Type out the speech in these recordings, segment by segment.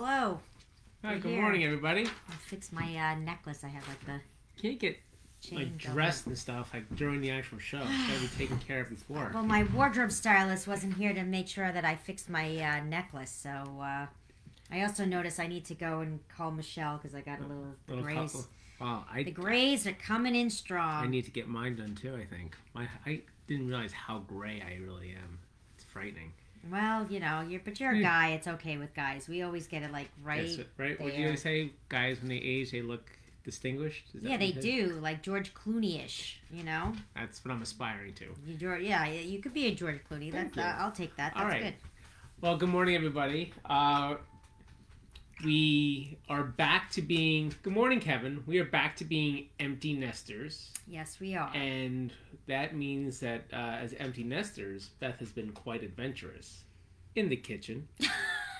Hello. Hi, We're good here. morning, everybody. I'll fix my uh, necklace. I have like the Can't get chain. like dressed and stuff like during the actual show. It's gotta be taken care of before. Well, my wardrobe stylist wasn't here to make sure that I fixed my uh, necklace, so uh, I also noticed I need to go and call Michelle because I got a little, Little grays. couple. Wow, The grays are coming in strong. I need to get mine done too. I think my I didn't realize how gray I really am. It's frightening. Well, you know, you're but you're a guy. It's okay with guys. We always get it like right. Yes, right. What do you say? Guys, when they age, they look distinguished. Yeah, they do, like George Clooney-ish. You know, That's what I'm aspiring to. you, George, yeah, you could be a George Clooney. Thank That's, uh. I'll take that. That's All right. good. Well, good morning, everybody. Uh, we are back to being. Good morning, Kevin. We are back to being empty nesters. Yes, we are. And that means that uh, as empty nesters, Beth has been quite adventurous in the kitchen.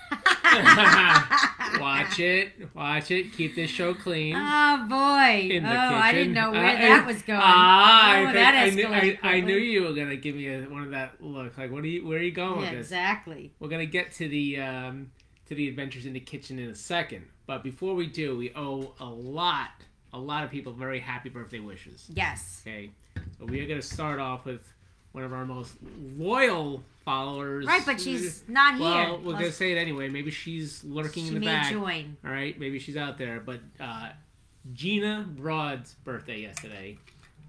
watch it, watch it. Keep this show clean. Oh boy! In oh, the I didn't know where Uh, that uh, was going. I, oh, think- that I, knew, I, I knew you were gonna give me a, one of that look. Like, what are you? Where are you going Yeah, with this? exactly. We're gonna get to the um, to the adventures in the kitchen in a second, but before we do, we owe a lot, a lot of people very happy birthday wishes. Yes. Okay, so we are gonna start off with one of our most loyal followers. Right, but she's not here. well, we're Well, gonna say it anyway. Maybe she's lurking she in the may back. join. All right, maybe she's out there. But uh, Gina Broad's birthday yesterday.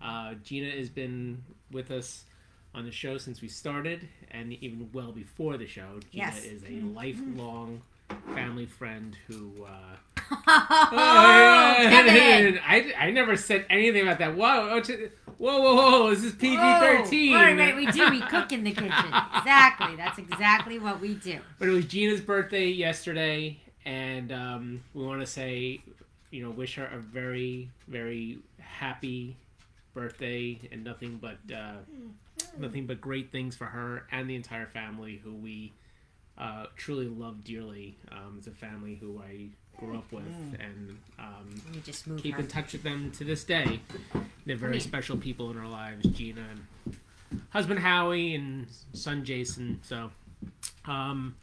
Uh, Gina has been with us on the show since we started, and even well before the show. Gina Yes. is a lifelong family friend who. Uh, oh, Kevin! I, I never said anything about that. Whoa, whoa, whoa, whoa, whoa! This is PG thirteen. Right, right, we do. We cook in the kitchen. Exactly. That's exactly what we do. But it was Gina's birthday yesterday, and um, we want to say, you know, wish her a very, very happy birthday, and nothing but uh, nothing but great things for her and the entire family, who we uh, truly love dearly. Um, it's a family who I grew up with, and um, Let me just move keep in touch with them to this day. They're very mean- special people in our lives, Gina and husband Howie and son Jason. So, um,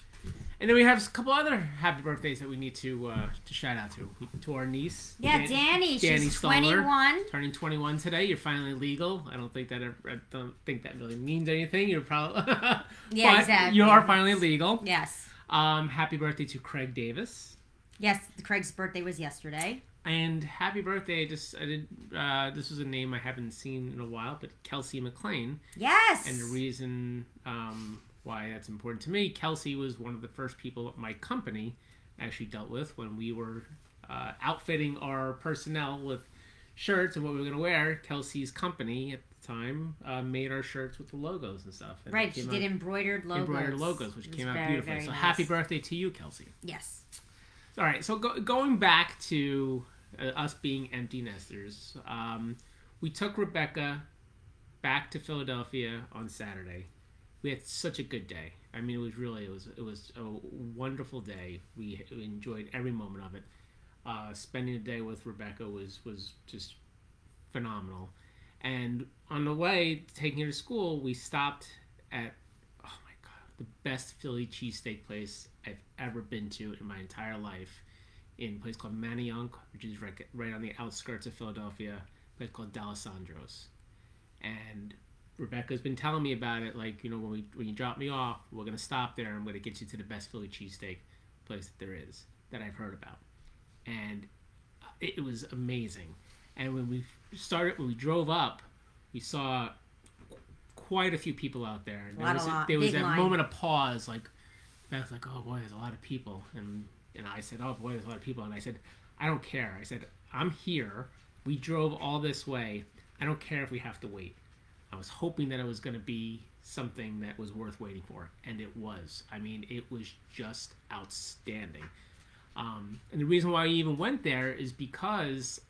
and then we have a couple other happy birthdays that we need to uh, to shout out to to our niece. Yeah, Dan- Danny. Danny she's 21. Turning 21 today, you're finally legal. I don't think that ever, I don't think that really means anything. You're probably Yeah, exactly. You are finally legal. Yes. Um, happy birthday to Craig Davis. Yes, Craig's birthday was yesterday. And happy birthday! Just I did. Uh, this was a name I haven't seen in a while, but Kelsey McLean. Yes. And the reason um, why that's important to me, Kelsey was one of the first people at my company actually dealt with when we were uh, outfitting our personnel with shirts and what we were going to wear. Kelsey's company at the time uh, made our shirts with the logos and stuff. And right, she did embroidered logos. embroidered logos, which came out very, beautifully. very So nice. happy birthday to you, Kelsey. Yes. All right, so go, going back to uh, us being empty nesters, um, we took Rebecca back to Philadelphia on Saturday. We had such a good day. I mean, it was really it was it was a wonderful day. We, enjoyed every moment of it. Uh, spending the day with Rebecca was was just phenomenal. And on the way taking her to school, we stopped at oh my god, the best Philly cheesesteak place I've ever been to in my entire life. In a place called Manayunk, which is right, right on the outskirts of Philadelphia, a place called D'Alessandro's. And Rebecca's been telling me about it, like, you know, when we when you drop me off, we're gonna stop there, I'm gonna get you to the best Philly cheesesteak place that there is that I've heard about. And uh, it, it was amazing. And when we started when we drove up, we saw quite a few people out there. And there Lot was, li- there was that line. moment of pause, like Beth's like, "Oh boy, there's a lot of people," and and I said, "Oh boy, there's a lot of people," and I said, "I don't care." I said, "I'm here. We drove all this way. I don't care if we have to wait." I was hoping that it was going to be something that was worth waiting for, and it was. I mean, it was just outstanding. Um, and the reason why I even went there is because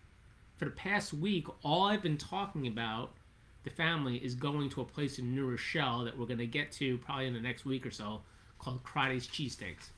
for the past week, all I've been talking about the family is going to a place in New Rochelle that we're going to get to probably in the next week or so called Friday's Cheesesteaks.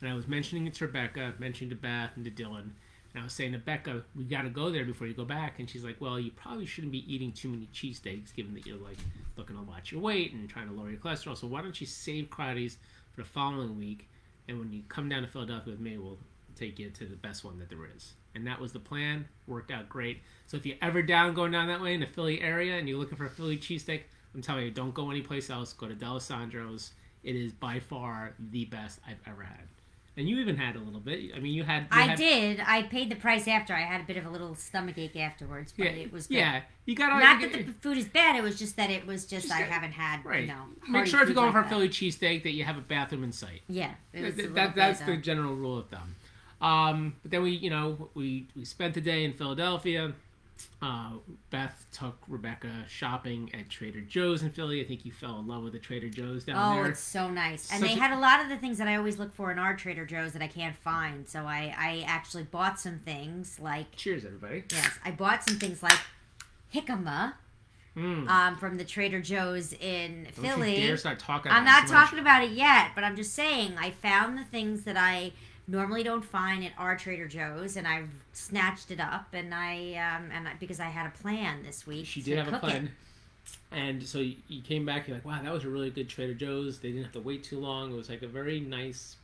And I was mentioning it to Rebecca, mentioning to Beth and to Dylan. And I was saying to Becca, we got to go there before you go back. And she's like, well, you probably shouldn't be eating too many cheesesteaks given that you're like looking to watch your weight and trying to lower your cholesterol. So why don't you save Fridays for the following week and when you come down to Philadelphia with me, we'll take you to the best one that there is. And that was the plan. Worked out great. So if you're ever down going down that way in the Philly area and you're looking for a Philly cheesesteak, I'm telling you, don't go anyplace else. Go to D'Alessandro's. It is by far the best I've ever had. And you even had a little bit. I mean, you had. You I had, did. I paid the price after. I had a bit of a little stomach ache afterwards, but Yeah, it was good. yeah. You got Not that the food is bad. It was just that it was just, Just I get- haven't had right. you know. Make sure if you're going like for a. Philly cheesesteak that you have a bathroom in sight. Yeah, That, that- that's the general rule of thumb. Um, but then we, you know, we we spent the day in Philadelphia. Uh, Beth took Rebecca shopping at Trader Joe's in Philly. I think you fell in love with the Trader Joe's down Oh, there. Oh, it's so nice. And Such they a- had a lot of the things that I always look for in our Trader Joe's that I can't find. So I, I actually bought some things like Cheers, everybody. yes, I bought some things like jicama Mm. um, from the Trader Joe's in Philly. dare start talking. I'm not much. talking about it yet, but I'm just saying I found the things that I normally don't find at our Trader Joe's, and I snatched it up, and I um, and I, because I had a plan this week. She to did have a plan. It. And so you, you came back. You're like, wow, that was a really good Trader Joe's. They didn't have to wait too long. It was like a very nice.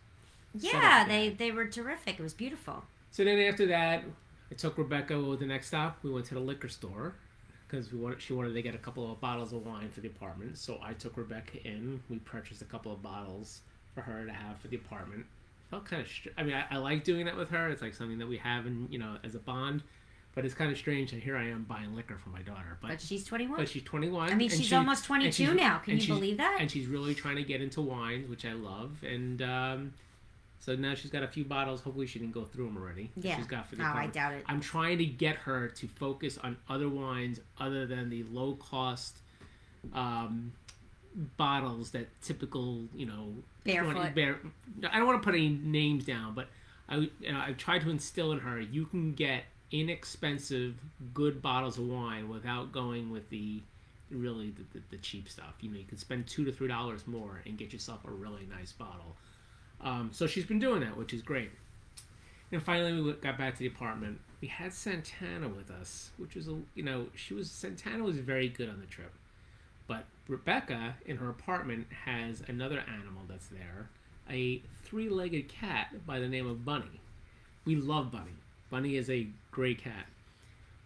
Yeah, they they were terrific. It was beautiful. So then after that, I took Rebecca with the next stop. We went to the liquor store because we wanted, she wanted to get a couple of bottles of wine for the apartment. So I took Rebecca in. We purchased a couple of bottles for her to have for the apartment. Felt kind of. Str- I mean, I, I like doing that with her. It's like something that we have, in you know, as a bond. But it's kind of strange that here I am buying liquor for my daughter. But But she's 21. but she's 21. I mean, she's she- almost 22 she's- now. Can and you believe that? And she's really trying to get into wine, which I love. And um, so now she's got a few bottles. Hopefully, she didn't go through them already. yeah. She's got for the oh, I doubt it. I'm trying to get her to focus on other wines other than the low cost um, bottles that typical, you know, Barefoot. 20 bear, I don't want to put any names down, but I, you know, I've tried to instill in her you can get inexpensive, good bottles of wine without going with the really the, the, the cheap stuff. You know, you can spend two to three dollars more and get yourself a really nice bottle. Um, so she's been doing that, which is great. And finally, we got back to the apartment. We had Santana with us, which was a you know she was Santana was very good on the trip, but Rebecca in her apartment has another animal that's there, a three-legged cat by the name of Bunny. We love Bunny. Bunny is a great cat.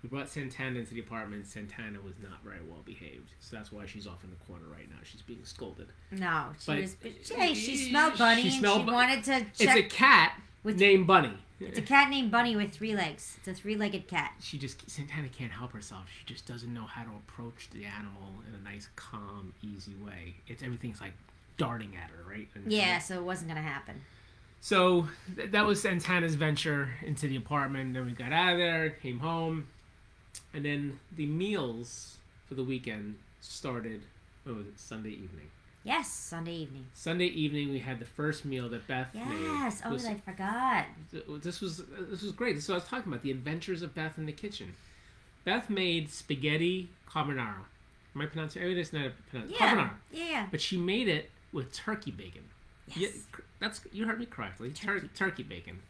We brought Santana into the apartment. Santana was not very well behaved, so that's why she's off in the corner right now. She's being scolded. No, she But- was. Hey, she smelled Bunny She smelled she Bu- wanted to It's a cat with- named Bunny. It's a cat named Bunny with three legs. It's a three-legged cat. she just Santana can't help herself. She just doesn't know how to approach the animal in a nice, calm, easy way. It's everything's like darting at her, right? And- Yeah, so it wasn't gonna happen. So th- that was Santana's venture into the apartment. Then we got out of there, came home, and then the meals for the weekend started. What was it? Sunday evening. Yes, Sunday evening. Sunday evening, we had the first meal that Beth Yes. made. Oh, Was- I forgot. this was uh, this was great. This is what I was talking about. The adventures of Beth in the kitchen. Beth made spaghetti carbonara. Am I pronouncing? Maybe it's not a pronoun- Yeah. carbonara, Yeah. but she made it with turkey bacon. Yes. Yeah, that's you heard me correctly. Tur- Turkey. turkey bacon.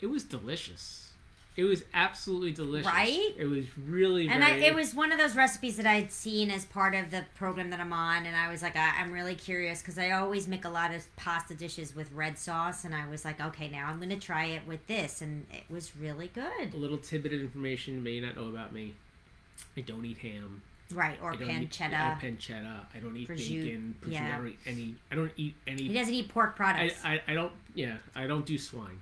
It was delicious. It was absolutely delicious. Right? It was really And I, it was one of those recipes that I'd seen as part of the program that I'm on, and I was like, I, I'm really curious because I always make a lot of pasta dishes with red sauce, and I was like, okay, now I'm gonna try it with this, and it was really good. a little tidbit of information you may not know about me. I don't eat ham. Right, or I don't eat pancetta. I pancetta. I don't eat Prosciutto, bacon. prosciutto, yeah. I don't eat any. I don't eat any He doesn't eat pork I, products. I, I don't yeah I don't do swine.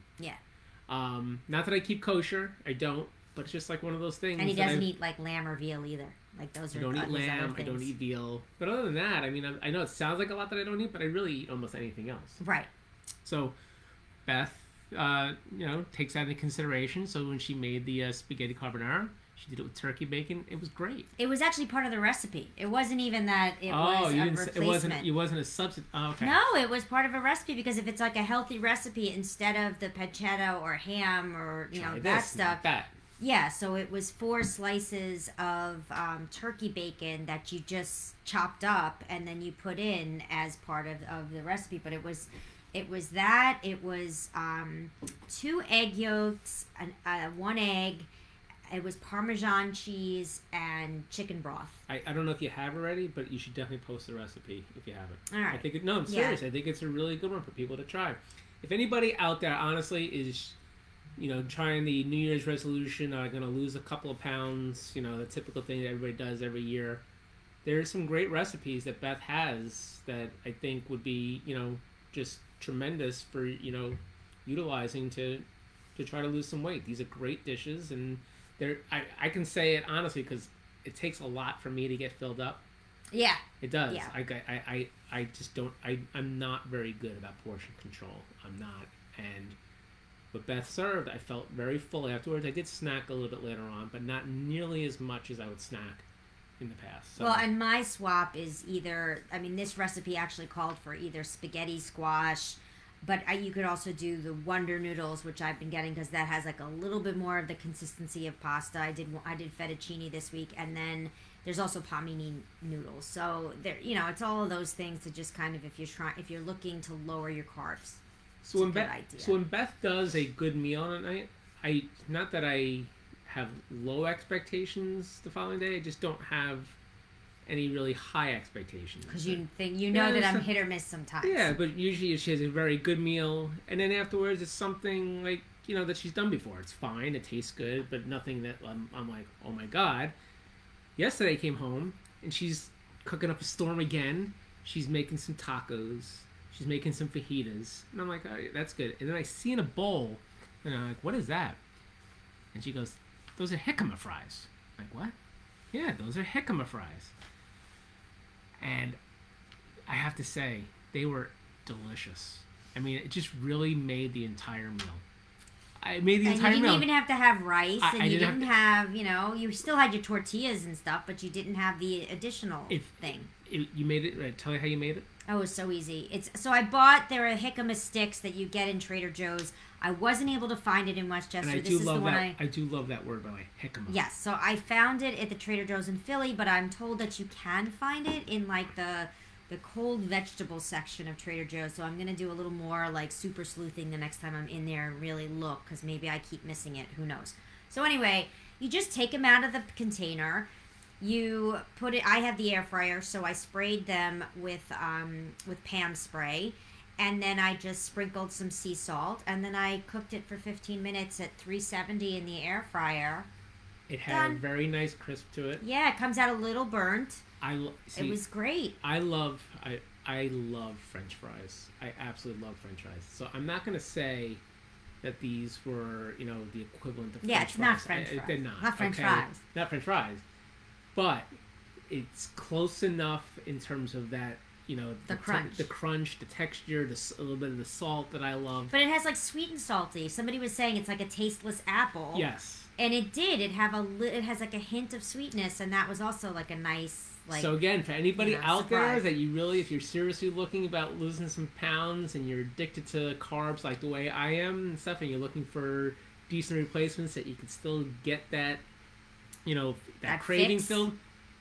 Um, not that I keep kosher, I don't. But it's just like one of those things. and he doesn't I- eat like lamb or veal either. Like those I are don't uh, eat lamb. I don't eat veal. But other than that, I mean, I, I know it sounds like a lot that I don't eat, but I really eat almost anything else. Right. So, Beth, uh, you know, takes that into consideration. So when she made the uh, spaghetti carbonara, she did it with turkey bacon. It was great. It was actually part of the recipe. It wasn't even that it oh, was you a didn't. replacement. It wasn't. It wasn't a substitute. Oh, okay. No, it was part of a recipe because if it's like a healthy recipe instead of the pancetta or ham or you Try know that stuff. That. Yeah, so it was four slices of um, turkey bacon that you just chopped up and then you put in as part of, of the recipe. But it was, it was that. It was um, two egg yolks, an, uh, one egg. It was Parmesan cheese and chicken broth. I, I don't know if you have already, but you should definitely post the recipe if you haven't. All I think it, no, I'm Yeah. serious. I think it's a really good one for people to try. if anybody out there honestly is, you know, trying the New Year's resolution, are going to lose a couple of pounds, you know, the typical thing that everybody does every year. There's some great recipes that Beth has that I think would be, you know, just tremendous for you know utilizing to to try to lose some weight. These are great dishes, and they're I, I can say it honestly because it takes a lot for me to get filled up. Yeah. It does. Yeah. I, I, I, I just don't. I, I'm not very good about portion control. I'm not. And what Beth served, I felt very full afterwards. I did snack a little bit later on, but not nearly as much as I would snack in the past. So, Well, and my swap is either. I mean, this recipe actually called for either spaghetti squash, but I, you could also do the Wonder noodles, which I've been getting because that has like a little bit more of the consistency of pasta. I did I did fettuccine this week, and then there's also Palmini noodles. So there, you know, it's all of those things to just kind of if you're trying if you're looking to lower your carbs. so when Beth, idea. so when Beth does a good meal at night, I not that I have low expectations the following day. I just don't have any really high expectations. Because you think you know Yeah, that I'm hit or miss sometimes. Yeah, but usually she has a very good meal, and then afterwards it's something like you know that she's done before. It's fine, it tastes good, but nothing that I'm, I'm like, oh my god. Yesterday I came home and she's cooking up a storm again. She's making some tacos. She's making some fajitas, and I'm like, oh, that's good. And then I see in a bowl, and I'm like, what is that? And she goes, those are jicama fries. I'm like what? Yeah, those are jicama fries. And I have to say, they were delicious. I mean, it just really made the entire meal. I made the And you didn't meal. even have to have rice, I- and I you didn't have didn't have, you know, you still had your tortillas and stuff, but you didn't have the additional thing. It- you made it. Right, tell you how you made it. Oh, it was so easy. It's so I bought there are jicama sticks that you get in Trader Joe's. I wasn't able to find it in Westchester. And I this do is the one that. I I... do love that word by the way, jicama. Yes, so I found it at the Trader Joe's in Philly, but I'm told that you can find it in like the the cold vegetable section of Trader Joe's. So I'm gonna do a little more like super sleuthing the next time I'm in there and really look because maybe I keep missing it. Who knows? So anyway, you just take them out of the container. You put it. I have the air fryer, so I sprayed them with um, with Pam spray, and then I just sprinkled some sea salt, and then I cooked it for 15 minutes at 370 in the air fryer. It had a very nice crisp to it. Yeah, it comes out a little burnt. I lo- see. it was great. I love. I I love French fries. I absolutely love French fries. So I'm not gonna say that these were you know the equivalent of Yeah, French it's not fries. French I- fries. They're not. Not French okay? fries. Not French fries. But it's close enough in terms of that. You know The te- crunch. the crunch, the texture, the a little bit of the salt that I love. But it has like sweet and salty. Somebody was saying it's like a tasteless apple. Yes. And it did. It have a li- it has like a hint of sweetness, and that was also like a nice like. so again, for anybody you know, out there that you really, if you're seriously looking about losing some pounds and you're addicted to carbs like the way I am and stuff, and you're looking for decent replacements that you can still get that, you know, that, That craving fix. filled.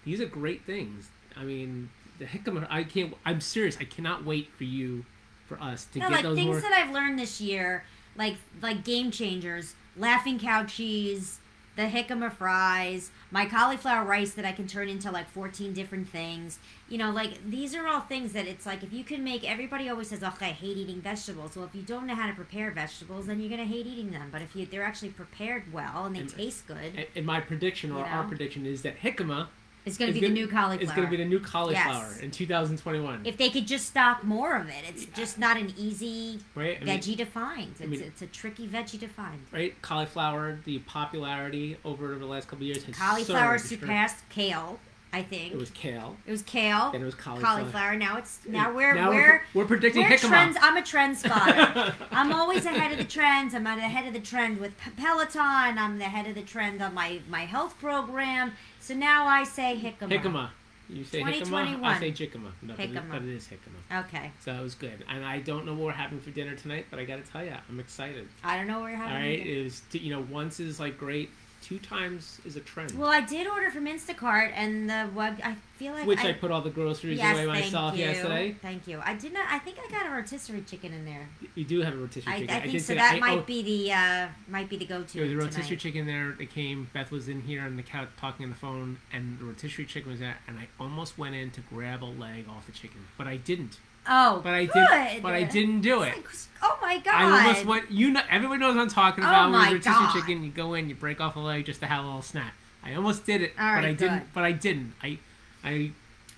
These are great things. I mean, the jicama. I can't. I'm serious. I cannot wait for you, for us to no, get like those things more. that I've learned this year, like like game changers, laughing cow cheese, the jicama fries, my cauliflower rice that I can turn into like 14 different things. You know, like these are all things that it's like if you can make everybody always says, "Oh, I hate eating vegetables." Well, if you don't know how to prepare vegetables, then you're going to hate eating them. But if you they're actually prepared well and they And- taste good, and, my prediction, or You our prediction, is that jicama it's going to be the gonna- new cauliflower. is going to be the new cauliflower Yes. in 2021. if they could just stock more of it, it's just not an easy right? I mean, veggie to find. It's, I mean- it's a tricky veggie to find. right? Cauliflower, the popularity over the last couple of years has Cauliflower surged, right? surpassed kale, I think. It was kale, It was kale, then it was cauliflower. cauliflower. Now it's now we're now we're we're, predicting we're trends. I'm a trend spotter. I'm always ahead of the trends. I'm ahead of the trend with Peloton. I'm the head of the trend on my my health program. So now I say jicama. Jicama. You say jicama, I say jicama. No, but Jicama. but it is jicama. Okay. So it was good. And I don't know what we're having for dinner tonight, but I got to tell you, I'm excited. I don't know what we're having. right, it. it is you know once is like great, two times is a trend. Well, I did order from Instacart, and the web. I feel like which I, I, put all the groceries yes, away thank myself you. yesterday. Thank you. I did not. I think I got a rotisserie chicken in there. You do have a rotisserie I, chicken. I think did so. That I- might oh, be the uh, might be the go-to. There was a rotisserie tonight. chicken there. It came. Beth was in here on the couch talking on the phone, and the rotisserie chicken was there. And I almost went in to grab a leg off the chicken, but I didn't Oh, but I didn't. But I didn't do it. Oh my god! I almost went. You know, everybody knows what I'm talking about. Oh about. my with rotisserie God. chicken, you go in, you break off a leg just to have a little snack. I almost did it, All but right, I didn't. But I didn't. I, I.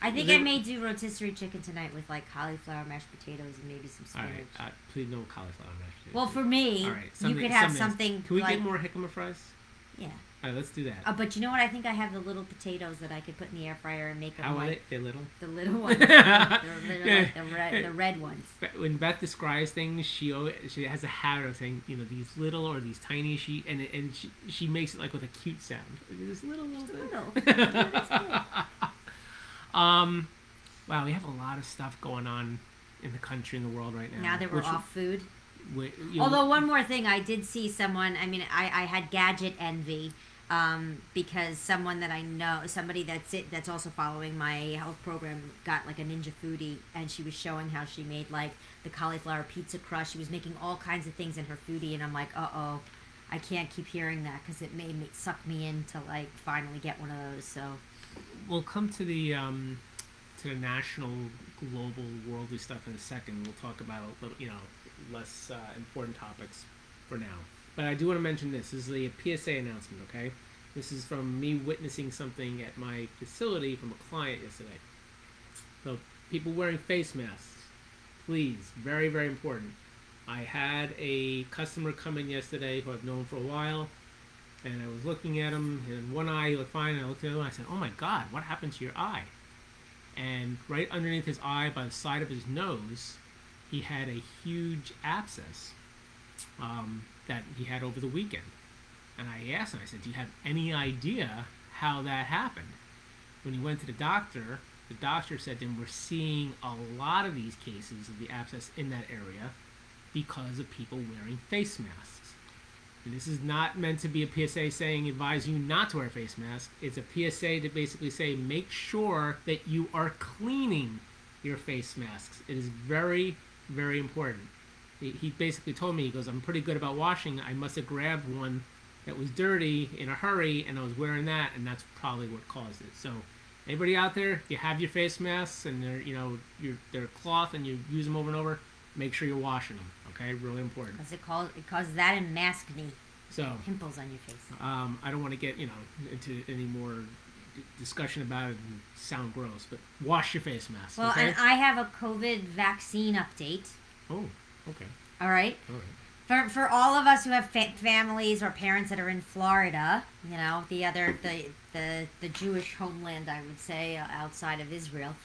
I think I may do rotisserie chicken tonight with like cauliflower, mashed potatoes, and maybe some All spinach. right. Uh, please no cauliflower mashed potatoes. Well, for me, All right. you could have something Can we like get more jicama fries? yeah. All right, let's do that. Uh, but you know what? I think I have the little potatoes that I could put in the air fryer and make them How like they? They're little. the little ones, like the, red, the red ones. When Beth describes things, she always, she has a habit of saying, you know, these little or these tiny. She and and she, she makes it like with a cute sound. This little little. Little. Yeah, that's good. Um, wow, we have a lot of stuff going on in the country and the world right now. Now that we're off food. we- you know, Although one more thing, I did see someone. I mean, I, I had gadget envy um, because someone that I know, somebody that's it, that's also following my health program, got like a Ninja Foodi, and she was showing how she made like the cauliflower pizza crust. She was making all kinds of things in her foodie, and I'm like, uh oh, I can't keep hearing that because it made me suck me in to like finally get one of those. So we'll come to the um, to the national, global, worldly stuff in a second. We'll talk about a little, you know, less uh, important topics for now. But I do want to mention this. This is the PSA announcement. Okay, this is from me witnessing something at my facility from a client yesterday. So people wearing face masks, please, very very important. I had a customer come in yesterday who I've known for a while and I was looking at him, and one eye looked fine, and I looked at the other I said, "Oh my God, what happened to your eye?" And right underneath his eye, by the side of his nose, he had a huge abscess um, that he had over the weekend. And I asked him, I said, "Do you have any idea how that happened?" When he went to the doctor, the doctor said to him, "We're seeing a lot of these cases of the abscess in that area because of people wearing face masks." And this is not meant to be a PSA saying advise you not to wear a face mask. It's a PSA to basically say make sure that you are cleaning your face masks. It is very, very important. He, he basically told me, he goes, I'm pretty good about washing. I must have grabbed one that was dirty in a hurry and I was wearing that, and that's probably what caused it. So, anybody out there, you have your face masks and they're, you know, you're, they're cloth and you use them over and over, make sure you're washing them. Okay, really important. because it calls it causes that and maskne So, pimples on your face. um, I don't want to get you know into any more d- discussion about it and sound gross, but wash your face mask. Well, okay? and I have a COVID vaccine update. oh, okay, All right. all right. For, for all of us who have fa- families or parents that are in Florida, you know, the other the the, the Jewish homeland, I would say, uh, outside of Israel.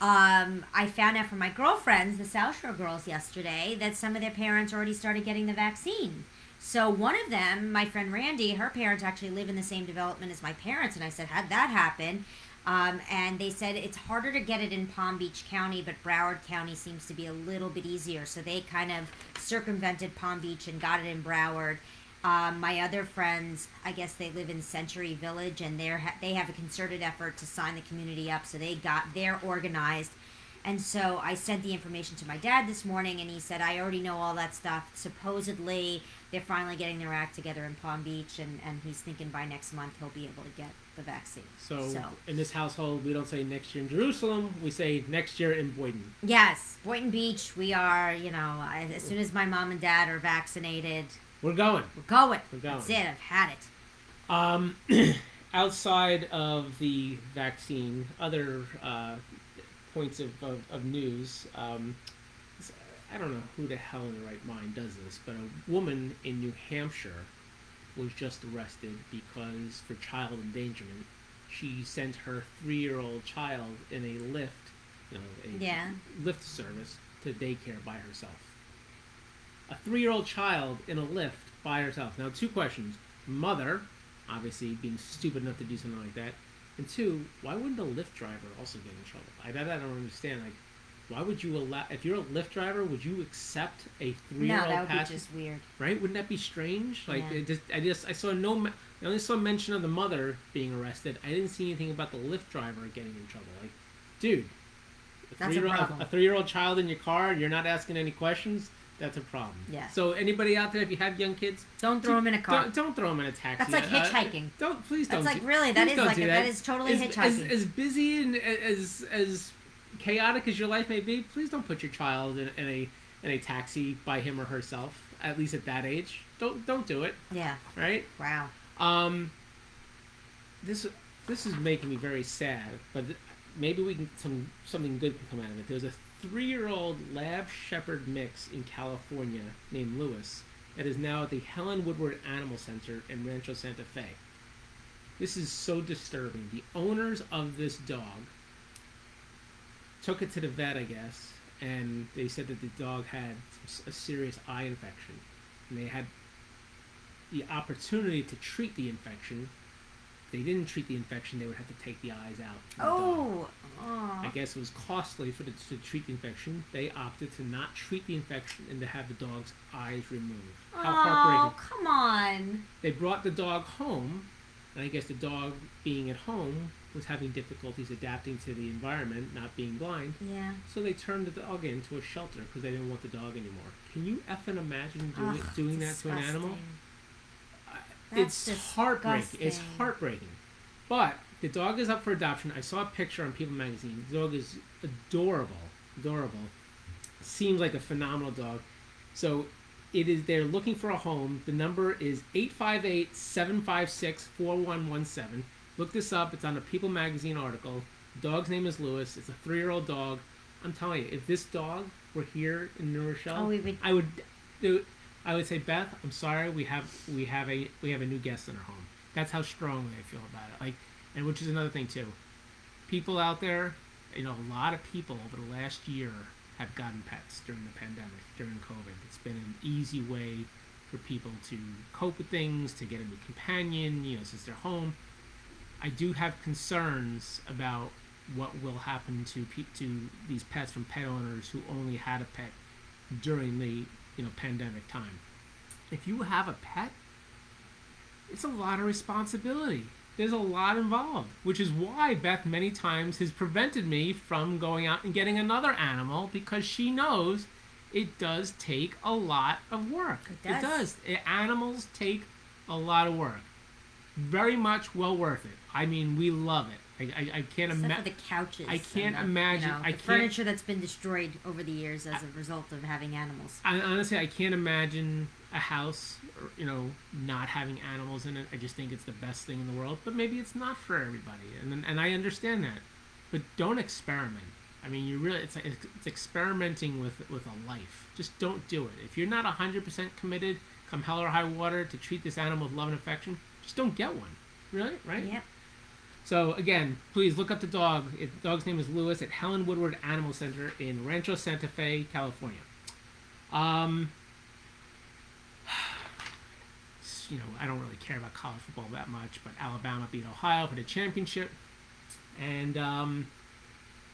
Um, I found out from my girlfriends, the South Shore girls, yesterday, that some of their parents already started getting the vaccine. So one of them, my friend Randy, her parents actually live in the same development as my parents, and I said, "How'd that happen?" Um, and they said it's harder to get it in Palm Beach County, but Broward County seems to be a little bit easier. So they kind of circumvented Palm Beach and got it in Broward. Um, my other friends, I guess they live in Century Village, and they're ha- they have a concerted effort to sign the community up. So they got they're organized. And so I sent the information to my dad this morning, and he said, I already know all that stuff. Supposedly, they're finally getting their act together in Palm Beach, and, and he's thinking by next month he'll be able to get the vaccine. So, So. in this household, we don't say next year in Jerusalem. We say next year in Boynton. Yes, Boynton Beach, we are, you know, as soon as my mom and dad are vaccinated, We're going. we're going. We're going. That's it, I've had it. Um, outside of the vaccine, other uh, points of, of, of news. Um, I don't know who the hell in the right mind does this, but a woman in New Hampshire was just arrested because for child endangerment, she sent her three-year-old child in a Lyft, you know, a Yeah. Lyft service to daycare by herself. A three-year-old child in a Lyft by herself. Now, two questions: mother, obviously being stupid enough to do something like that, and two, why wouldn't a Lyft driver also get in trouble? I that I don't understand. Like, why would you allow? If you're a Lyft driver, would you accept a three-year-old No, that would be passenger? just weird. Right? Wouldn't that be strange? Like, Yeah. it just, I just, I saw no, I only saw mention of the mother being arrested. I didn't see anything about the Lyft driver getting in trouble. Like, dude, a That's three-year-old, problem. a three-year-old child in your car, you're not asking any questions. That's a problem. Yeah. So anybody out there, if you have young kids, Don't throw them in a car. don't, don't throw them in a taxi. That's like Uh, hitchhiking. don't please don't. It's like really, that is like a, that. that is totally as, hitchhiking. As, as busy and as as chaotic as your life may be, please don't put your child in, in a in a taxi by him or herself. At least at that age, don't don't do it. Yeah. Right. Wow. Um. This this is making me very sad, but maybe we can some something good can come out of it. There's a three-year-old lab shepherd mix in California named Lewis that is now at the Helen Woodward Animal Center in Rancho Santa Fe. This is so disturbing. The owners of this dog took it to the vet, I guess, and they said that the dog had a serious eye infection, and they had the opportunity to treat the infection. They didn't treat the infection, they would have to take the eyes out. from the dog. Oh. oh. I guess it was costly for the, to treat the infection. They opted to not treat the infection and to have the dog's eyes removed. How Oh, heartbreaking! come on. They brought the dog home, and I guess the dog, being at home, was having difficulties adapting to the environment, not being blind. Yeah. So they turned the dog into a shelter because they didn't want the dog anymore. Can you effing imagine doing, Ugh, doing that to an animal? Disgusting. it's heartbreaking. It's heartbreaking. But the dog is up for adoption. I saw a picture on People Magazine. The dog is adorable, adorable. Seems like a phenomenal dog. So it is. They're looking for a home. The number is 858-756-4117. Look this up. It's on a People Magazine article. The dog's name is Lewis. It's a three-year-old dog. I'm telling you, if this dog were here in New Rochelle, Oh, would- I would do. I would say, Beth, I'm sorry. We have we have a we have a new guest in our home. That's how strongly I feel about it. Like, and which is another thing too. People out there, you know, a lot of people over the last year have gotten pets during the pandemic, during COVID. It's been an easy way for people to cope with things, to get a new companion, you know, since they're home. I do have concerns about what will happen to pe- to these pets from pet owners who only had a pet during the you know pandemic time. If you have a pet, it's a lot of responsibility. There's a lot involved, which is why Beth many times has prevented me from going out and getting another animal because she knows it does take a lot of work. It does. does. I- Animals take a lot of work. Very much well worth it. I mean, we love it. I, I, I can't imagine. the couches. I can't the, imagine- You know, I the can't- furniture that's been destroyed over the years as a result of having animals. I, honestly, I can't imagine a house, or, you know, not having animals in it. I just think it's the best thing in the world. But maybe it's not for everybody, and and I understand that. But don't experiment. I mean, you really it's it's, it's experimenting with with a life. Just don't do it. If you're not hundred percent committed, come hell or high water, to treat this animal with love and affection, just don't get one. Really, right? Yep. So again, please look up the dog. It, the dog's name is Lewis at Helen Woodward Animal Center in Rancho Santa Fe, California. Um, you know, I don't really care about college football that much, but Alabama beat Ohio for the championship. And um,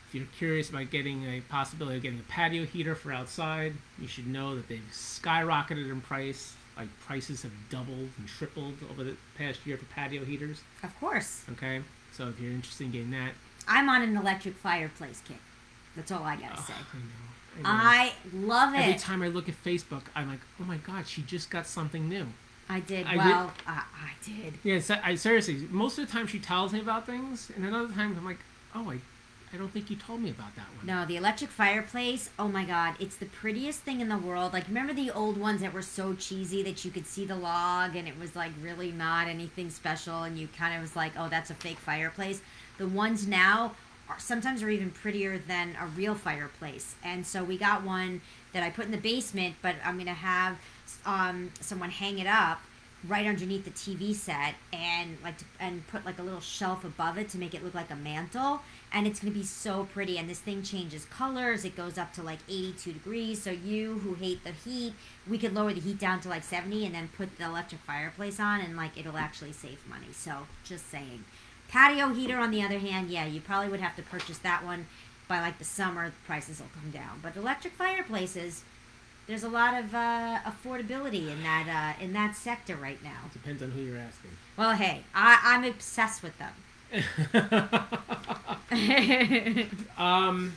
if you're curious about getting a possibility of getting a patio heater for outside, you should know that they've skyrocketed in price. Like prices have doubled and tripled over the past year for patio heaters. Of course. Okay, so if you're interested in getting that, I'm on an electric fireplace kick. That's all I gotta Ugh, say. I know. I love Every time I look at Facebook, I'm like, oh my god, she just got something new. I did. I well, I, I did. Yeah, so, I seriously. Most of the time, she tells me about things, and then other times I'm like, oh, I, I don't think you told me about that one. No, the electric fireplace. Oh my god, it's the prettiest thing in the world. Like remember the old ones that were so cheesy that you could see the log and it was like really not anything special and you kind of was like, "Oh, that's a fake fireplace." The ones now are sometimes are even prettier than a real fireplace. And so we got one that I put in the basement, but I'm going to have um, someone hang it up right underneath the TV set and like to, and put like a little shelf above it to make it look like a mantle and it's going to be so pretty and this thing changes colors it goes up to like 82 degrees so you who hate the heat we could lower the heat down to like 70 and then put the electric fireplace on and like it'll actually save money so just saying patio heater on the other hand yeah you probably would have to purchase that one by like the summer the prices will come down but electric fireplaces there's a lot of uh, affordability in that uh, in that sector right now. Depends on who you're asking. Well, hey, I, I'm obsessed with them. um,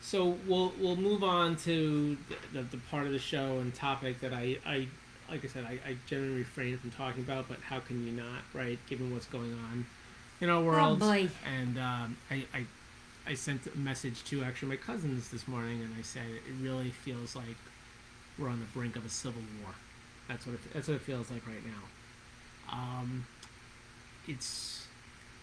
so we'll we'll move on to the, the, the part of the show and topic that I, I like I said I, I generally refrain from talking about, but how can you not, right? Given what's going on in our world, boy. and um, I, I I sent a message to actually my cousins this morning, and I said it really feels like we're on the brink of a civil war. That's what it, that's what it feels like right now. Um, it's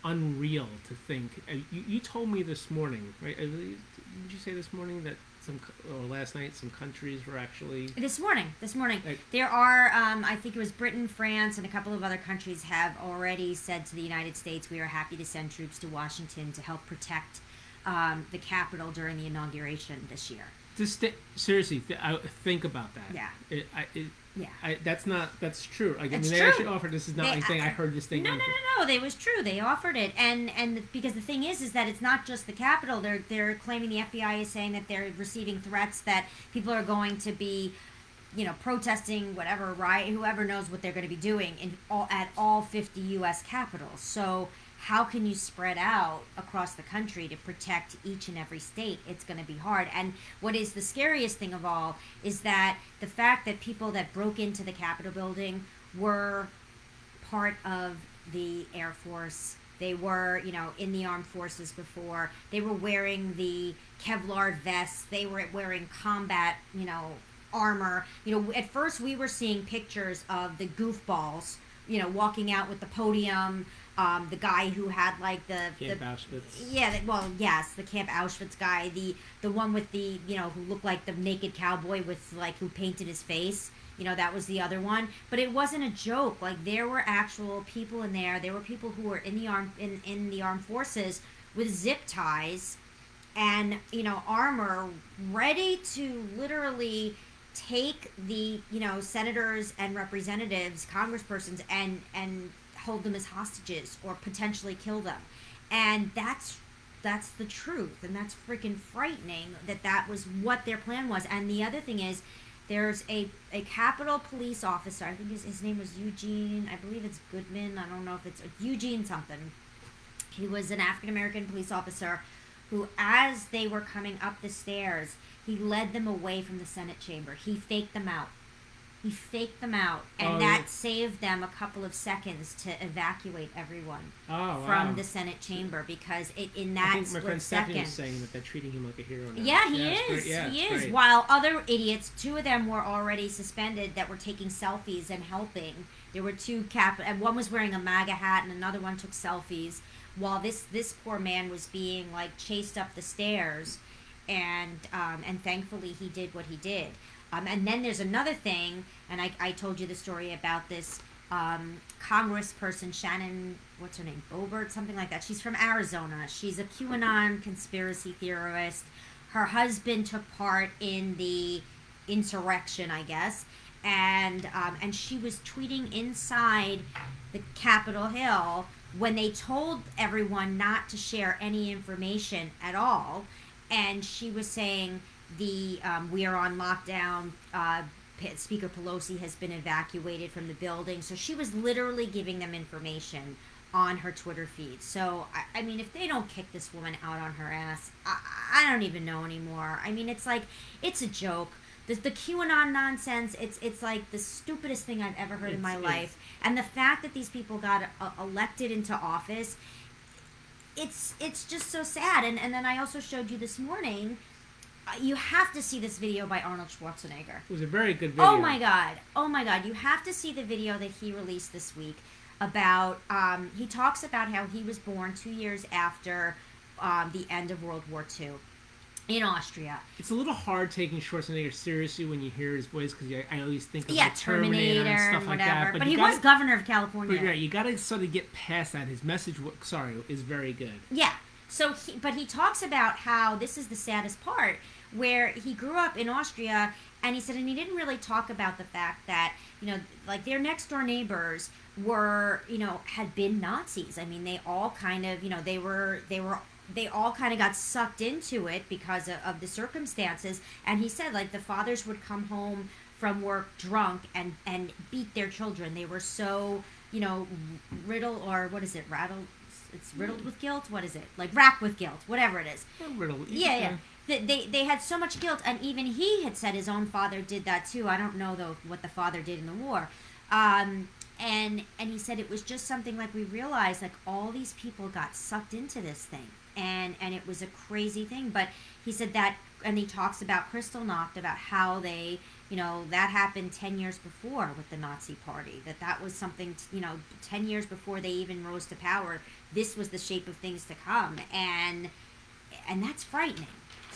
unreal to think. Uh, you, you told me this morning, right? Uh, Did you say this morning that some or last night some countries were actually This morning, this morning, Like- there are. Um, I think it was Britain, France, and a couple of other countries have already said to the United States, "We are happy to send troops to Washington to help protect um, the Capitol during the inauguration this year." just th- seriously th- I, think about that. Yeah. It, I, it, Yeah. I, that's not that's true. Like, I mean, they true. actually offered this is not They- anything I I- heard this thing. No, no, no, no. It was true. They offered it, and and because the thing is, is that it's not just the Capitol. They're they're claiming the FBI is saying that they're receiving threats that people are going to be, you know, protesting whatever right. Whoever knows what they're going to be doing in all at all fifty U.S. capitals. So how can you spread out across the country to protect each and every state? It's going to be hard. And what is the scariest thing of all is that the fact that people that broke into the Capitol building were part of the Air Force. They were, you know, in the armed forces before. They were wearing the Kevlar vests. They were wearing combat, you know, armor. You know, at first we were seeing pictures of the goofballs, you know, walking out with the podium. Um, the guy who had like the, Camp the Auschwitz. yeah, the- well, yes, the Camp Auschwitz guy, the the one with the you know who looked like the naked cowboy with like who painted his face. You know that was the other one, but it wasn't a joke. Like there were actual people in there. There were people who were in the arm in in the armed forces with zip ties and you know armor ready to literally take the you know senators and representatives congresspersons and and hold them as hostages or potentially kill them and that's that's the truth and that's freaking frightening that that was what their plan was and the other thing is there's a, a capitol police officer i think his, his name was eugene i believe it's goodman i don't know if it's eugene something he was an African American police officer who, as they were coming up the stairs, he led them away from the Senate chamber. He faked them out. He faked them out, and Oh, that yeah. saved them a couple of seconds to evacuate everyone Oh, from wow. the Senate chamber because it in I that think my split friend Stephanie second. was saying that they're treating him like a hero now. Yeah, he it's is. Yeah, he is. great. While other idiots, two of them were already suspended that were taking selfies and helping. There were two cap, and one was wearing a MAGA hat, and another one took selfies. While this this poor man was being like chased up the stairs, and um, and thankfully he did what he did. Um, and then there's another thing, and I, I told you the story about this um, Congressperson Shannon, what's her name, Boebert, something like that. She's from Arizona. She's a QAnon conspiracy theorist. Her husband took part in the insurrection, I guess, and um, and she was tweeting inside the Capitol Hill when they told everyone not to share any information at all, and she was saying the um, we are on lockdown. Uh, Speaker Pelosi has been evacuated from the building, so she was literally giving them information on her Twitter feed. So I, I mean, if they don't kick this woman out on her ass, I, I don't even know anymore. I mean, it's like it's a joke. The, the QAnon nonsense, it's it's like the stupidest thing I've ever heard in my life. And the fact that these people got uh, elected into office, it's it's just so sad. And and then I also showed you this morning. You have to see this video by Arnold Schwarzenegger. It was a very good video. Oh my god! Oh my god! You have to see the video that he released this week about. Um, he talks about how he was born two years after um, the end of World War II in Austria. It's a little hard taking Schwarzenegger seriously when you hear his voice because I, I always think of yeah, like Terminator, Terminator, and stuff and like that. But, you he gotta- was governor of But California. right, you got to sort of get past that. His message, sorry, is very good. Yeah. So, he, but he talks about how this is the saddest part, where he grew up in Austria, and he said, and he didn't really talk about the fact that you know, like their next door neighbors were, you know, had been Nazis. I mean, they all kind of, you know, they were, they were. They all kind of got sucked into it because of, of the circumstances. And he said, like, the fathers would come home from work drunk and, and beat their children. They were so, you know, riddled, or what is it, rattled? It's riddled with guilt. What is it? Like racked with guilt, whatever it is. Well, riddle- Yeah, yeah. They, they had so much guilt, and even he had said his own father did that too. I don't know though what the father did in the war, um, and and he said it was just something like we realized like all these people got sucked into this thing, and and it was a crazy thing. But he said that, and he talks about Kristallnacht about how they, you know, that happened ten years before with the Nazi Party. That that was something, t- you know, ten years before they even rose to power. This was the shape of things to come, and and that's frightening.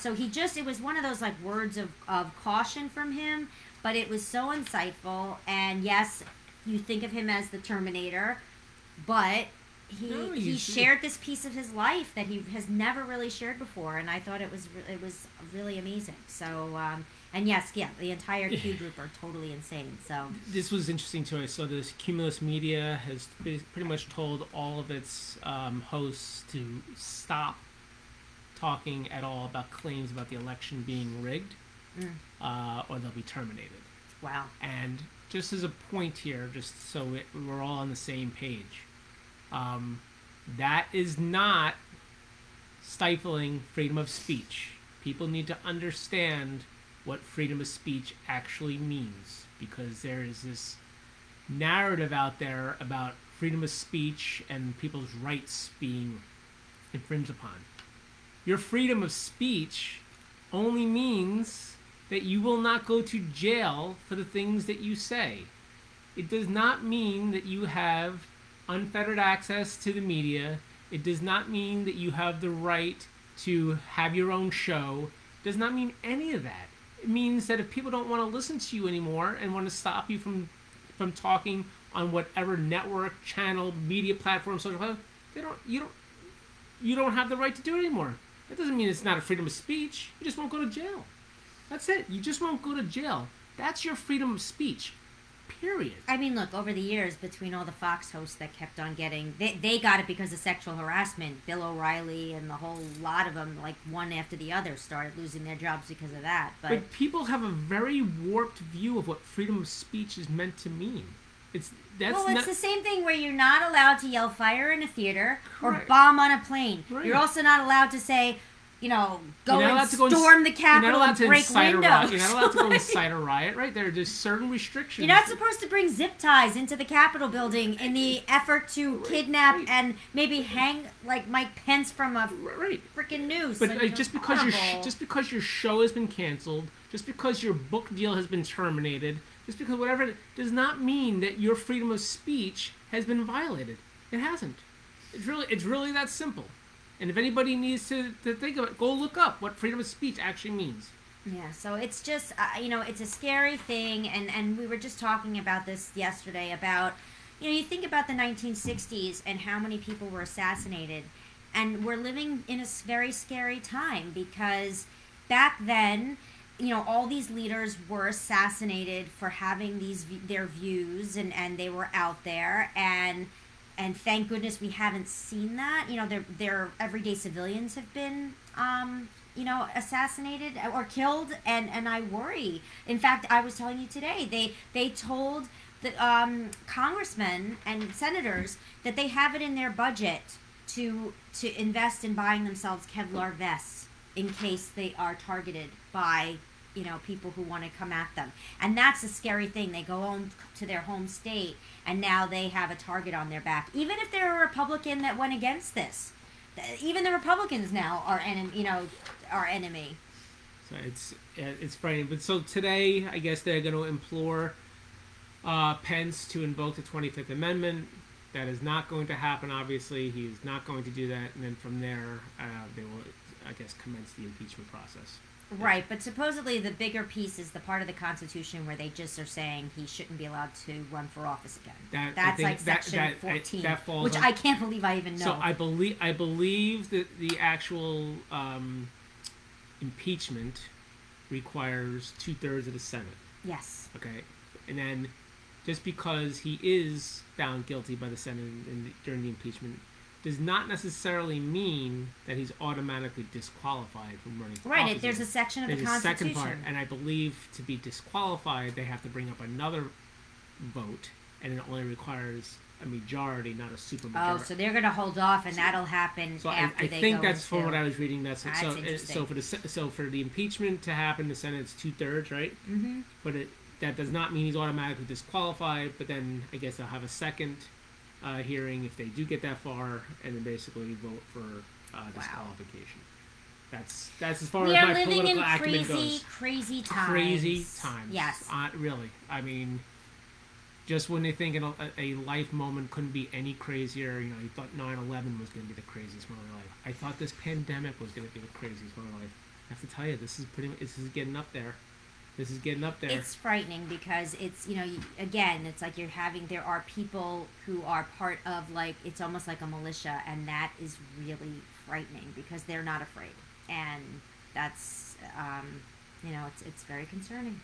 So he just it was one of those like words of, of caution from him, but it was so insightful and yes, you think of him as the Terminator, but he No, he shared this piece of his life that he has never really shared before and I thought it was re- it was really amazing. So um and yes, yeah, the entire Q group are totally insane. So this was interesting too. I saw this Cumulus Media has pretty much told all of its um, hosts to stop talking at all about claims about the election being rigged, Mm. uh, or they'll be terminated. wow. And just as a point here, just so it, we're all on the same page, um, that is not stifling freedom of speech. People need to understand what freedom of speech actually means because there is this narrative out there about freedom of speech and people's rights being infringed upon. Your freedom of speech only means that you will not go to jail for the things that you say. It does not mean that you have unfettered access to the media. It does not mean that you have the right to have your own show. It does not mean any of that. It means that if people don't want to listen to you anymore and want to stop you from from talking on whatever network, channel, media platform, social platform, they don't you don't you don't have the right to do it anymore. That doesn't mean it's not a freedom of speech. You just won't go to jail. That's it. You just won't go to jail. That's your freedom of speech. Period. I mean, look, over the years, between all the Fox hosts that kept on getting, they, they got it because of sexual harassment. Bill O'Reilly and the whole lot of them, like one after the other, started losing their jobs because of that. But, But people have a very warped view of what freedom of speech is meant to mean. It's that's well, it's not the same thing where you're not allowed to yell fire in a theater or bomb on a plane. Right. You're also not allowed to say, you know, go and allowed to go and storm the Capitol and break windows. riot. You're not allowed to go incite a riot, right? There are just certain restrictions. You're not supposed to bring zip ties into the Capitol building in the effort to Right, kidnap right. and maybe hang like Mike Pence from a right. freaking noose. But Like, just because your sh- just because your show has been canceled, just because your book deal has been terminated, just because whatever does not mean that your freedom of speech has been violated. It hasn't. It's really it's really that simple. And if anybody needs to, to think of it, go look up what freedom of speech actually means. Yeah, so it's just uh, you know it's a scary thing, and and we were just talking about this yesterday about you know you think about the 1960s and how many people were assassinated, and we're living in a very scary time because back then you know all these leaders were assassinated for having these their views and and they were out there. And and thank goodness we haven't seen that. You know their their everyday civilians have been um you know assassinated or killed. And and I worry. In fact I was telling you today they they told the um congressmen and senators that they have it in their budget to to invest in buying themselves Kevlar vests in case they are targeted by you know people who want to come at them and that's a scary thing they go home to their home state and now they have a target on their back even if they're a republican that went against this even the republicans now are enemy you know our enemy So it's it's frightening. But so today, I guess they're going to implore uh, Pence to invoke the Twenty Fifth Amendment. That is not going to happen. Obviously, he is not going to do that. And then from there, uh, they will, I guess, commence the impeachment process. Right but supposedly the bigger piece is the part of the constitution where they just are saying he shouldn't be allowed to run for office again. That that's like that- section that- I- 14 that falls which on- i can't believe i even know. So I believe I believe that the actual um, impeachment requires two thirds of the Senate. yes. Okay, and then just because he is found guilty by the Senate in, in the, during the impeachment does not necessarily mean that he's automatically disqualified from running for right office there's a section of There's the a constitution second part, and I believe to be disqualified, they have to bring up another vote, and it only requires a majority, not a supermajority. Oh, so they're going to hold off, and that'll happen So I, after I they think that's from what I was reading. That's, That's so. interesting. So for the so for the impeachment to happen, the Senate's two thirds, right? Mm-hmm. But it that does not mean he's automatically disqualified. But then I guess they'll have a second uh, hearing if they do get that far, and then basically vote for uh, disqualification. That's that's as far We as are my living political in acumen crazy, goes. crazy times. Crazy times. Yes. Uh, really. I mean, just when they think in a, a life moment couldn't be any crazier, you know, you thought 9/11 was going to be the craziest moment of my life. I thought this pandemic was going to be the craziest moment of my life. I have to tell you, this is pretty. This is getting up there. This is getting up there. It's frightening because it's you know you, again it's like you're having there are people who are part of like it's almost like a militia and that is really frightening because they're not afraid and that's um, you know it's it's very concerning.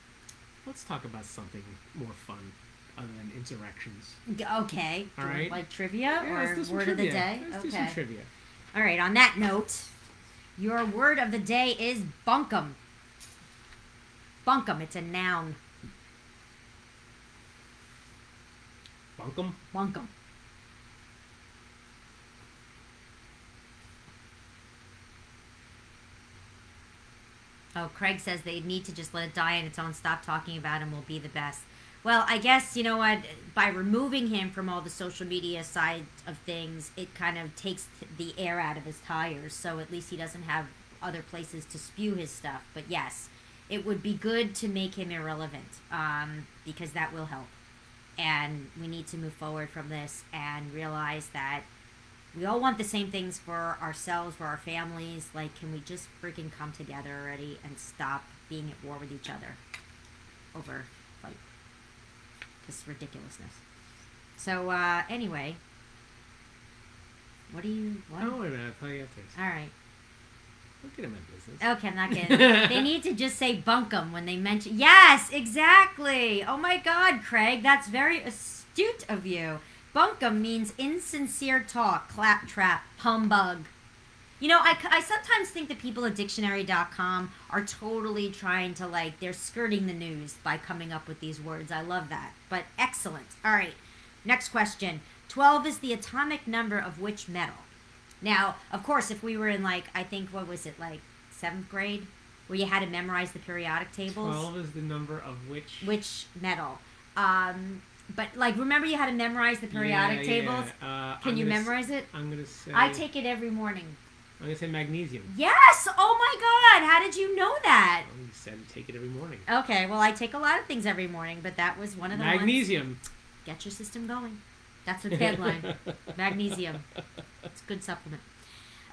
Let's talk about something more fun other than insurrections. Okay, All Do- right. like trivia Yeah, or do word of the day. Let's do okay, some trivia. all right. On that note, your word of the day is bunkum. Bunkum. It's a noun. Bunkum. Bunkum. Oh, Craig says they need to just let it die on its own. Stop talking about him will be the best. Well, I guess you know what. By removing him from all the social media side of things, it kind of takes the air out of his tires. So at least he doesn't have other places to spew his stuff. But yes, it would be good to make him irrelevant um, because that will help and we need to move forward from this and realize that we all want the same things for ourselves, for our families. Like, can we just freaking come together already and stop being at war with each other over like this ridiculousness? So, uh, anyway, what do you? What? Oh wait a minute! I'll tell you after. this. All right. Don't get in my business. Okay, I'm not kidding. they need to just say bunkum when they mention. Yes, exactly. Oh my God, Craig, that's very astute of you. Bunkum means insincere talk, claptrap, humbug. You know, I, I sometimes think the people at dictionary.com are totally trying to, like, they're skirting the news by coming up with these words. I love that. But excellent. All right, next question. 12 is the atomic number of which metal? Now, of course, if we were in, like, I think, what was it, like, seventh grade? Where you had to memorize the periodic tables? Twelve is the number of which. Which metal? Um, but, like, remember you had to memorize the periodic Yeah, tables? yeah. Uh, Can I'm you gonna s- memorize it? I'm gonna say. I take it every morning. I'm gonna say magnesium. Yes! Oh my god! How did you know that? Well, you said take it every morning. Okay, well, I take a lot of things every morning, but that was one of the ones. Magnesium. Get your system going. That's the headline. Magnesium. It's a good supplement.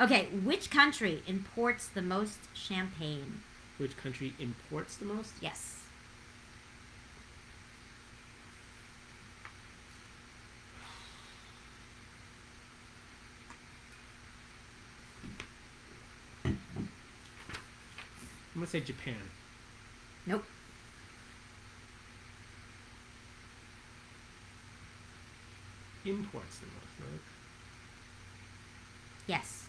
Okay, which country imports the most champagne? Which country imports the most? Yes. I'm gonna say Japan. Nope. Imports the most, right? Yes.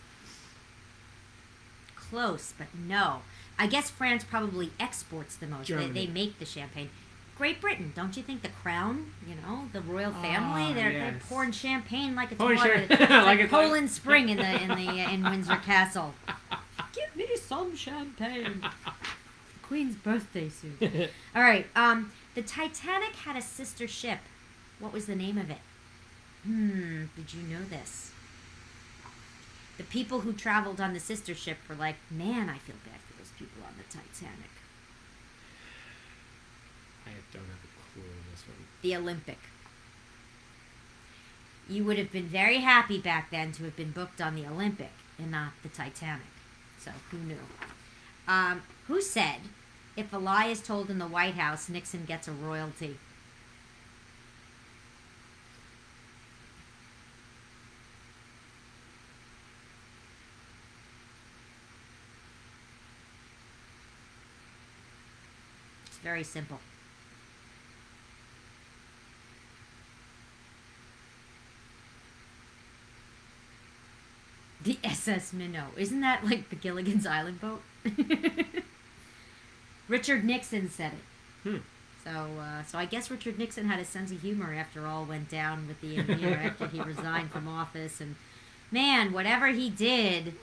Close, but no. I guess France probably exports the most. They, Germany. they make the champagne. Great Britain, don't you think the crown, you know, the royal family, Ah, they're, they're yes. pouring champagne like it's Pouring water, champ- like, like it's like- Poland Spring in the in the uh, in Windsor Castle. Give me some champagne. Queen's birthday suit. All right. Um, the Titanic had a sister ship. What was the name of it? Hmm. Did you know this? The people who traveled on the sister ship were like, "Man, I feel bad for those people on the Titanic." I don't have a clue on this one. The Olympic. You would have been very happy back then to have been booked on the Olympic and not the Titanic. So who knew? Um, who said, "If a lie is told in the White House, Nixon gets a royalty"? Very simple. The SS Minnow. Isn't that like the Gilligan's Island boat? Richard Nixon said it. Hmm. So, uh, so I guess Richard Nixon had a sense of humor after all went down with the know, after he resigned from office. And man, whatever he did,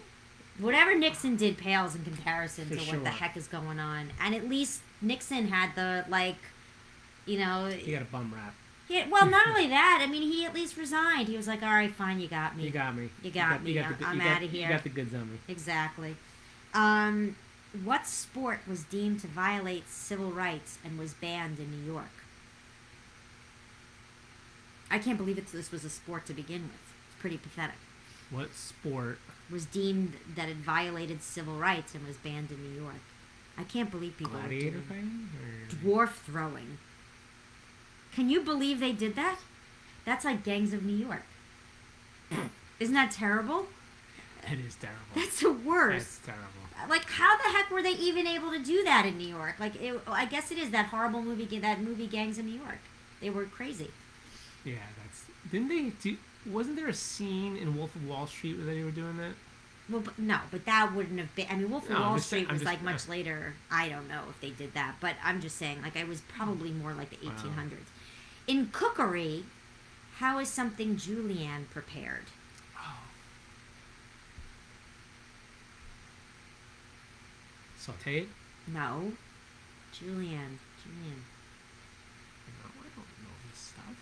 whatever Nixon did pales in comparison For to sure. what the heck is going on. And at least Nixon had the like, you know, he got a bum rap. Yeah, well, not only that. I mean, he at least resigned. He was like, "All right, fine, you got me." You got me. You got me. the I'm- good- I'm you got- outta here. You got the goods on me. Exactly. Um, what sport was deemed to violate civil rights and was banned in New York? I can't believe it. This was a sport to begin with. It's pretty pathetic. What sport? Was deemed that it violated civil rights and was banned in New York. I can't believe people. are Gladiator doing- thing? Or... Dwarf throwing. Can you believe they did that? That's like Gangs of New York. Isn't that terrible? It is terrible. That's the worst. That's terrible. like how the heck were they even able to do that in New York? Like it, I guess it is that horrible movie that movie Gangs of New York. They were crazy. Yeah, that's. Didn't they do? Wasn't there a scene in Wolf of Wall Street where they were doing that? Well, but no, but that wouldn't have been. I mean, Wolf of No, Wall saying- Street was just- like much later. I don't know if they did that, but I'm just saying, like, I was probably more like the Wow. 1800s. In cookery, how is something julienne prepared? Oh. Sauteed? No, julienne, julienne. No, I don't know this stuff.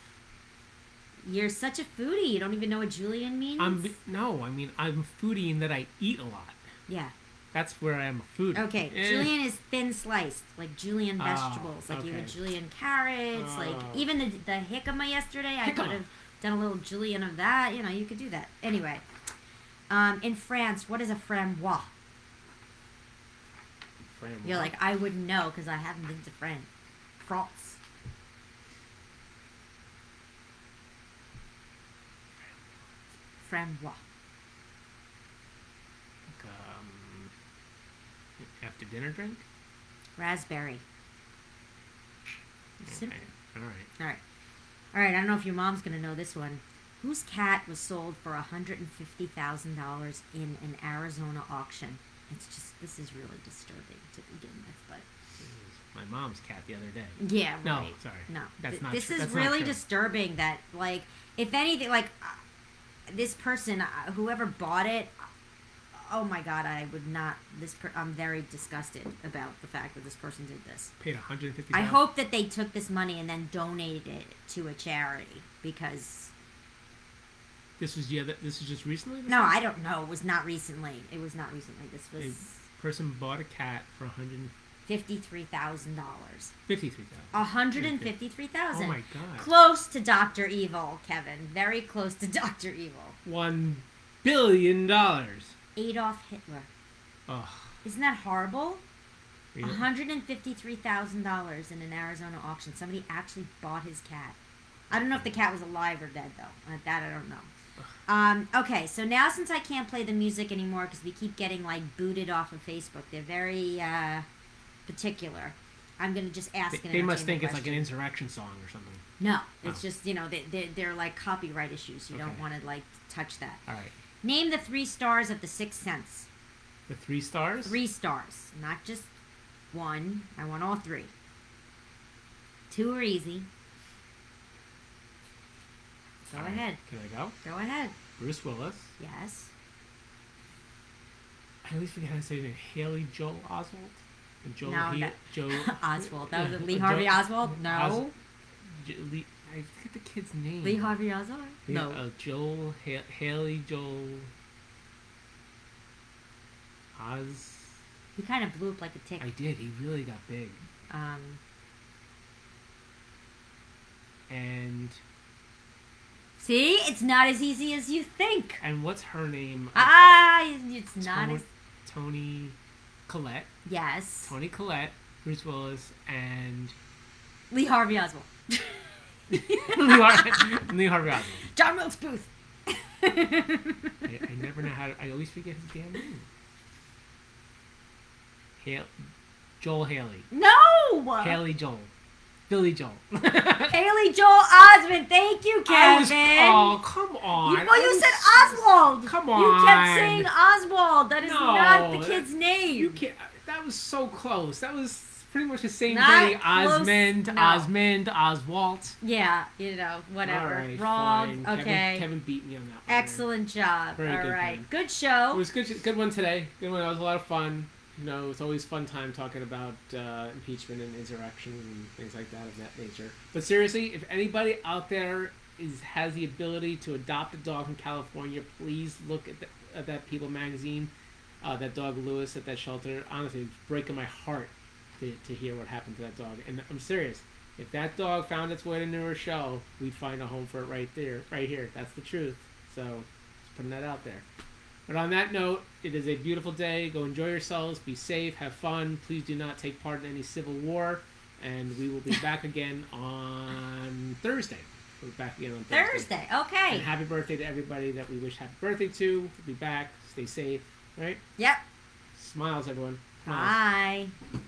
You're such a foodie. You don't even know what julienne means. I'm no, I mean I'm foodie in that I eat a lot. yeah. That's where I am a foodie. Okay, Eh. julienne is thin sliced, like julienne Oh, vegetables, like you have okay. julienne carrots, like Oh. even the the jicama yesterday. I could have done a little julienne of that. You know, you could do that. Anyway, um, in France, what is a frambois? Fran- You're like, I wouldn't know because I haven't been to France. France. Frambois. like, um, after dinner drink. Raspberry. Okay. All right. All right. All right. I don't know if your mom's going to know this one. Whose cat was sold for $150,000 in an Arizona auction? It's just, this is really disturbing to begin with, but. My mom's cat the other day. Yeah, No, sorry. No. That's Th- not This true. is That's really disturbing that, like, if anything, like, this person, uh, whoever bought it, oh my god, I would not, this, per- I'm very disgusted about the fact that this person did this. Paid 150. I hope that they took this money and then donated it to a charity because this was other. This was just recently. no? I don't know. It was not recently. It was not recently. This was A person bought a cat for 153,000. Fifty-three thousand dollars. A hundred and fifty-three Oh thousand. my god. Close to Doctor Evil, Kevin. Very close to Doctor Evil. One billion dollars. Adolf Hitler. Oh, Isn't that horrible? really? hundred and fifty-three thousand dollars in an Arizona auction. Somebody actually bought his cat. I don't know if the cat was alive or dead though. Uh, That I don't know. Um, okay, so now since I can't play the music anymore because we keep getting like booted off of Facebook, they're very uh, particular. I'm gonna just ask. They, they must think it's like an question. insurrection song or something. No, oh. it's Oh. just you know they they're, they're like copyright issues. You don't want to like touch that. All right. Name the three stars of the Sixth Sense. The three stars. Three stars, not just one. I want all three. Two are easy. Go All right. ahead. Can I go? Go ahead. Bruce Willis. Yes. I always forget how to say his name. Haley Joel Oswald. And Joel No, He- that- Joe Oswald. That was Lee Joe- Harvey Oswald. No. Os- J- Lee, I forget the kid's name. Lee Harvey Oswald. No. Uh, Joel ha- Haley Joel Oz. he kind of blew up like a tick. I did. He really got big. Um. And See, it's not as easy as you think. and what's her name? Ah, it's not Toni, as. Toni Collette. Yes. Toni Collette. Bruce Willis and Lee Harvey Oswald. Lee, Har- Lee Harvey Oswald. John Wilkes Booth. I, I never know how to. I always forget his damn name. Hale, Joel Haley. no. Haley Joel. Billy Joel. Haley Joel Osment. Thank you, I was- Kevin. oh, come on. You, well, you was- said Oswald. Come on. You kept saying Oswald. That is No, not the kid's name. You can't. That was so close. That was pretty much the same Not thing. Osmond, no. Osmond, Oswald. Yeah, you know, whatever. All right, Wrong. fine. Okay. Kevin, Kevin beat me on that one. Excellent job. Very All good, right. Kevin. Good It was good. Good one today. Good one. That was a lot of fun. Know, it's always fun time talking about uh, impeachment and insurrection and things like that of that nature. But seriously, if anybody out there is has the ability to adopt a dog from California, please look at, the, at that People magazine. Uh, that dog Lewis at that shelter. Honestly, it's breaking my heart to, to hear what happened to that dog. And I'm serious. If that dog found its way to New Rochelle, we'd find a home for it right there, right here. That's the truth. So, just putting that out there. But on that note, it is a beautiful day. Go enjoy yourselves. Be safe. Have fun. Please do not take part in any civil war. And we will be back again on Thursday. We're back again on Thursday. Thursday. Okay. And happy birthday to everybody that we wish happy birthday to. We'll be back. Stay safe. Right? Yep. Smiles, everyone. Smiles. Bye.